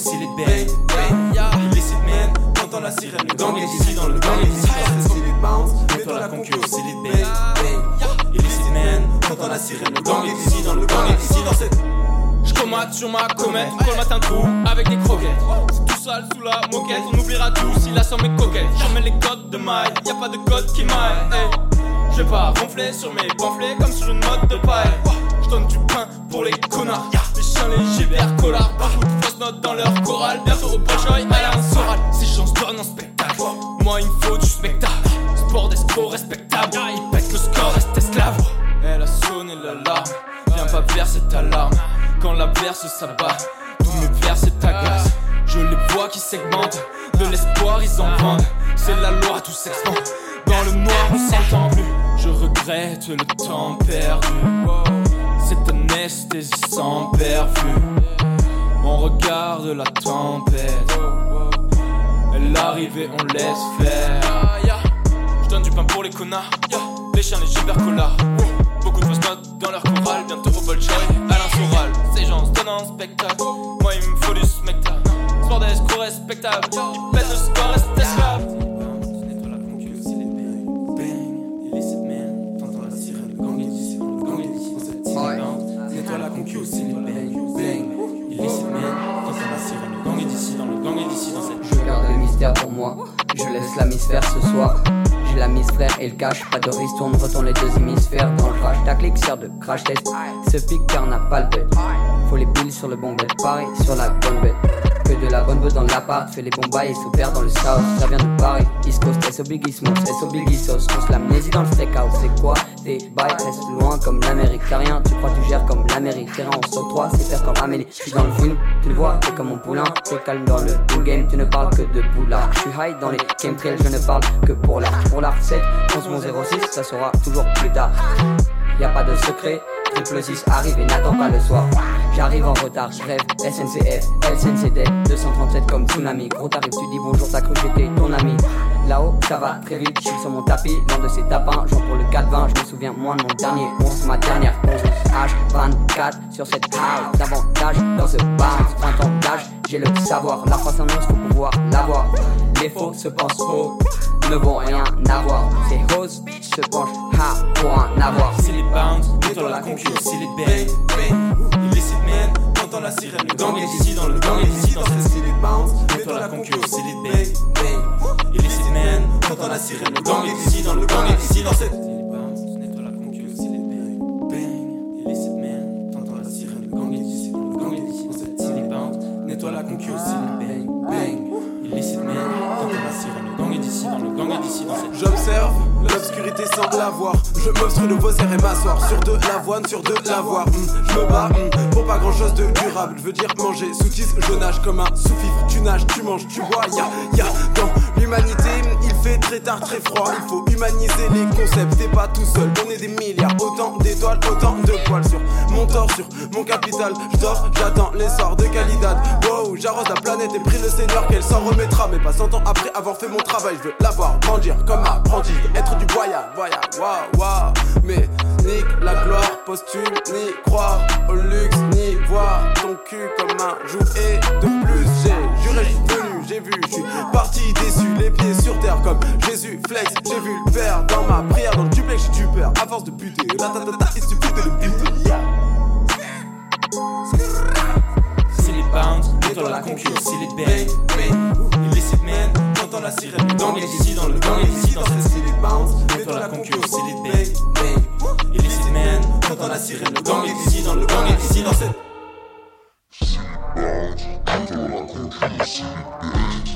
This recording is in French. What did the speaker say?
silly bang, bang. Illicit man, t'entends la sirène, le gang est ici, dans le gang est dans cette silly bounce. Mets-toi la concu au silly bang, bang. Illicit man, t'entends la sirène, le gang est ici, dans le gang est ici, dans cette. Sur ma comète, on matin coup avec des croquettes. Tout sale sous la moquette, on oubliera tout s'il a sans mes coquettes. J'en mets les codes de maille, y a pas de code qui maille. Hey. Je vais pas ronfler sur mes pamphlets comme sur une mode de paille. Je donne du pain pour les connards, les chiens, les gibers, collards. Beaucoup fausses notes dans leur chorale. Bientôt au Bolshoi, Alain Soral. Si j'en donne en spectacle, moi il me faut du spectacle. Sport d'escroc respectable, il pète le score, reste esclave. Elle a sonné l'alarme, viens pas verser ta larme. Quand la verse s'abat, tous mes vers c'est ta glace. Je les vois qui segmentent, de l'espoir ils en vendent. C'est la loi, tout s'expand. Dans le noir, on s'entend plus. Je regrette le temps perdu. Anesthésie sans perfu. On regarde la tempête. Elle arrive et on laisse faire. Je donne du pain pour les connards. Les chiens, les gibers collards. Beaucoup de fausses notes dans leur chorale. Bientôt au Bolshoi, Alain Soral. Ces gens se donnent en spectacle. Moi, il me faut du spectacle. Sport d'escroc respectable. Ils Au silly bang, bang. Sirène, le gang est ici, dans le gang est ici, dans cette. Je garde le mystère pour moi. Je laisse la mise faire ce soir. J'ai la mise frère et le cache. Pas de ristourne, retourne les deux hémisphères dans le crash. Ta sert de crash test. Ce pic car n'a pas le bête. Faut les piles sur le bon bête. Pareil sur la bonne bête. Que de la bonne bête dans l'appart. Fais les bons bails et s'opère dans le south. Ça vient de Paris. East Coast, SO Biggie Smalls, SO Biggie Sauce. On se l'amnésie dans le steakhouse. C'est quoi Tes bails restent loin comme l'Amérique. T'as rien, tu crois tu gères comme l'Amérique. Terrain, on saute 3, c'est faire comme Amélie. Je suis dans le film, tu le vois, t'es comme mon poulain. T'es calme dans le full game, tu ne parles que de boulard. Je suis high dans les chemtrails, je ne parle que pour l'art. Pour l'art 7, 11 mon 06, ça sera toujours plus tard. Y a pas de secret, triple 6 arrive et n'attends pas le soir. J'arrive en retard, je rêve, SNCF, LCNCD, 237 comme tsunami. Gros tarif, tu dis bonjour, t'as cru que j'étais ton ami. Ça va très vite, je suis sur mon tapis, loin de ces tapins. Genre pour le 4-20, je me souviens moins de mon dernier 11, ma dernière 11. H24 sur cette house, davantage dans ce bounce. 20 ans d'âge, j'ai le savoir. La face annonce, faut pouvoir l'avoir. Les faux se pensent faux, ne vont rien avoir. Ces hosts se penchent ha pour en avoir. Silly bounce, nettoie la concu au silly bang, bang. Illicit man, t'entends la sirène, le gang est ici, dans le gang est ici, dans cette sirène, le gang est ici, dans le gang est ici, dans cette. Est ici, dans le gang. J'observe, l'obscurité semble avoir. Je m'obstrue de vos airs et m'asseoir sur de l'avoine, sur de l'avoir. Hmm, je me bats hmm, pour pas grand chose de durable. Je veux dire manger sous tisse, je nage comme un sous-fifre. Tu nages, tu manges, tu bois. Y'a, y'a dans l'humanité, il fait très tard, très froid. Il faut humaniser les concepts. T'es pas tout seul, on est des milliards. Autant d'étoiles, autant de poils sur mon torse, sur mon capital. Je dors, j'attends l'essor de Calidad. Wow, j'arrose la planète et prie le Seigneur qu'elle s'en remettra. Mais pas 100 ans après avoir fait mon travail, je veux l'avoir, grandir comme apprenti. Je veux être du voyage, voyage, waouh, waouh. Mais nique la gloire posthume, ni croire au luxe, ni voir ton cul comme un jouet de plus. J'ai juré, je venu, j'ai vu, je suis parti déçu, les pieds sur terre comme Jésus flex. J'ai vu le père dans ma prière, dans le duplex, j'ai du peur. À force de buter, la ta ta ta, il suffit de le buter. Yeah. Silly bounce, nettoie la concu au silly bang, la sirène, le gang est ici, dans le gang est ici, dans cette silly bounce. Nettoie la concu au silly bang, bang. Illicit man, t'entends la sirène, le gang est ici, dans le gang est ici, dans cette. Bounce, nettoie la concu au silly bang.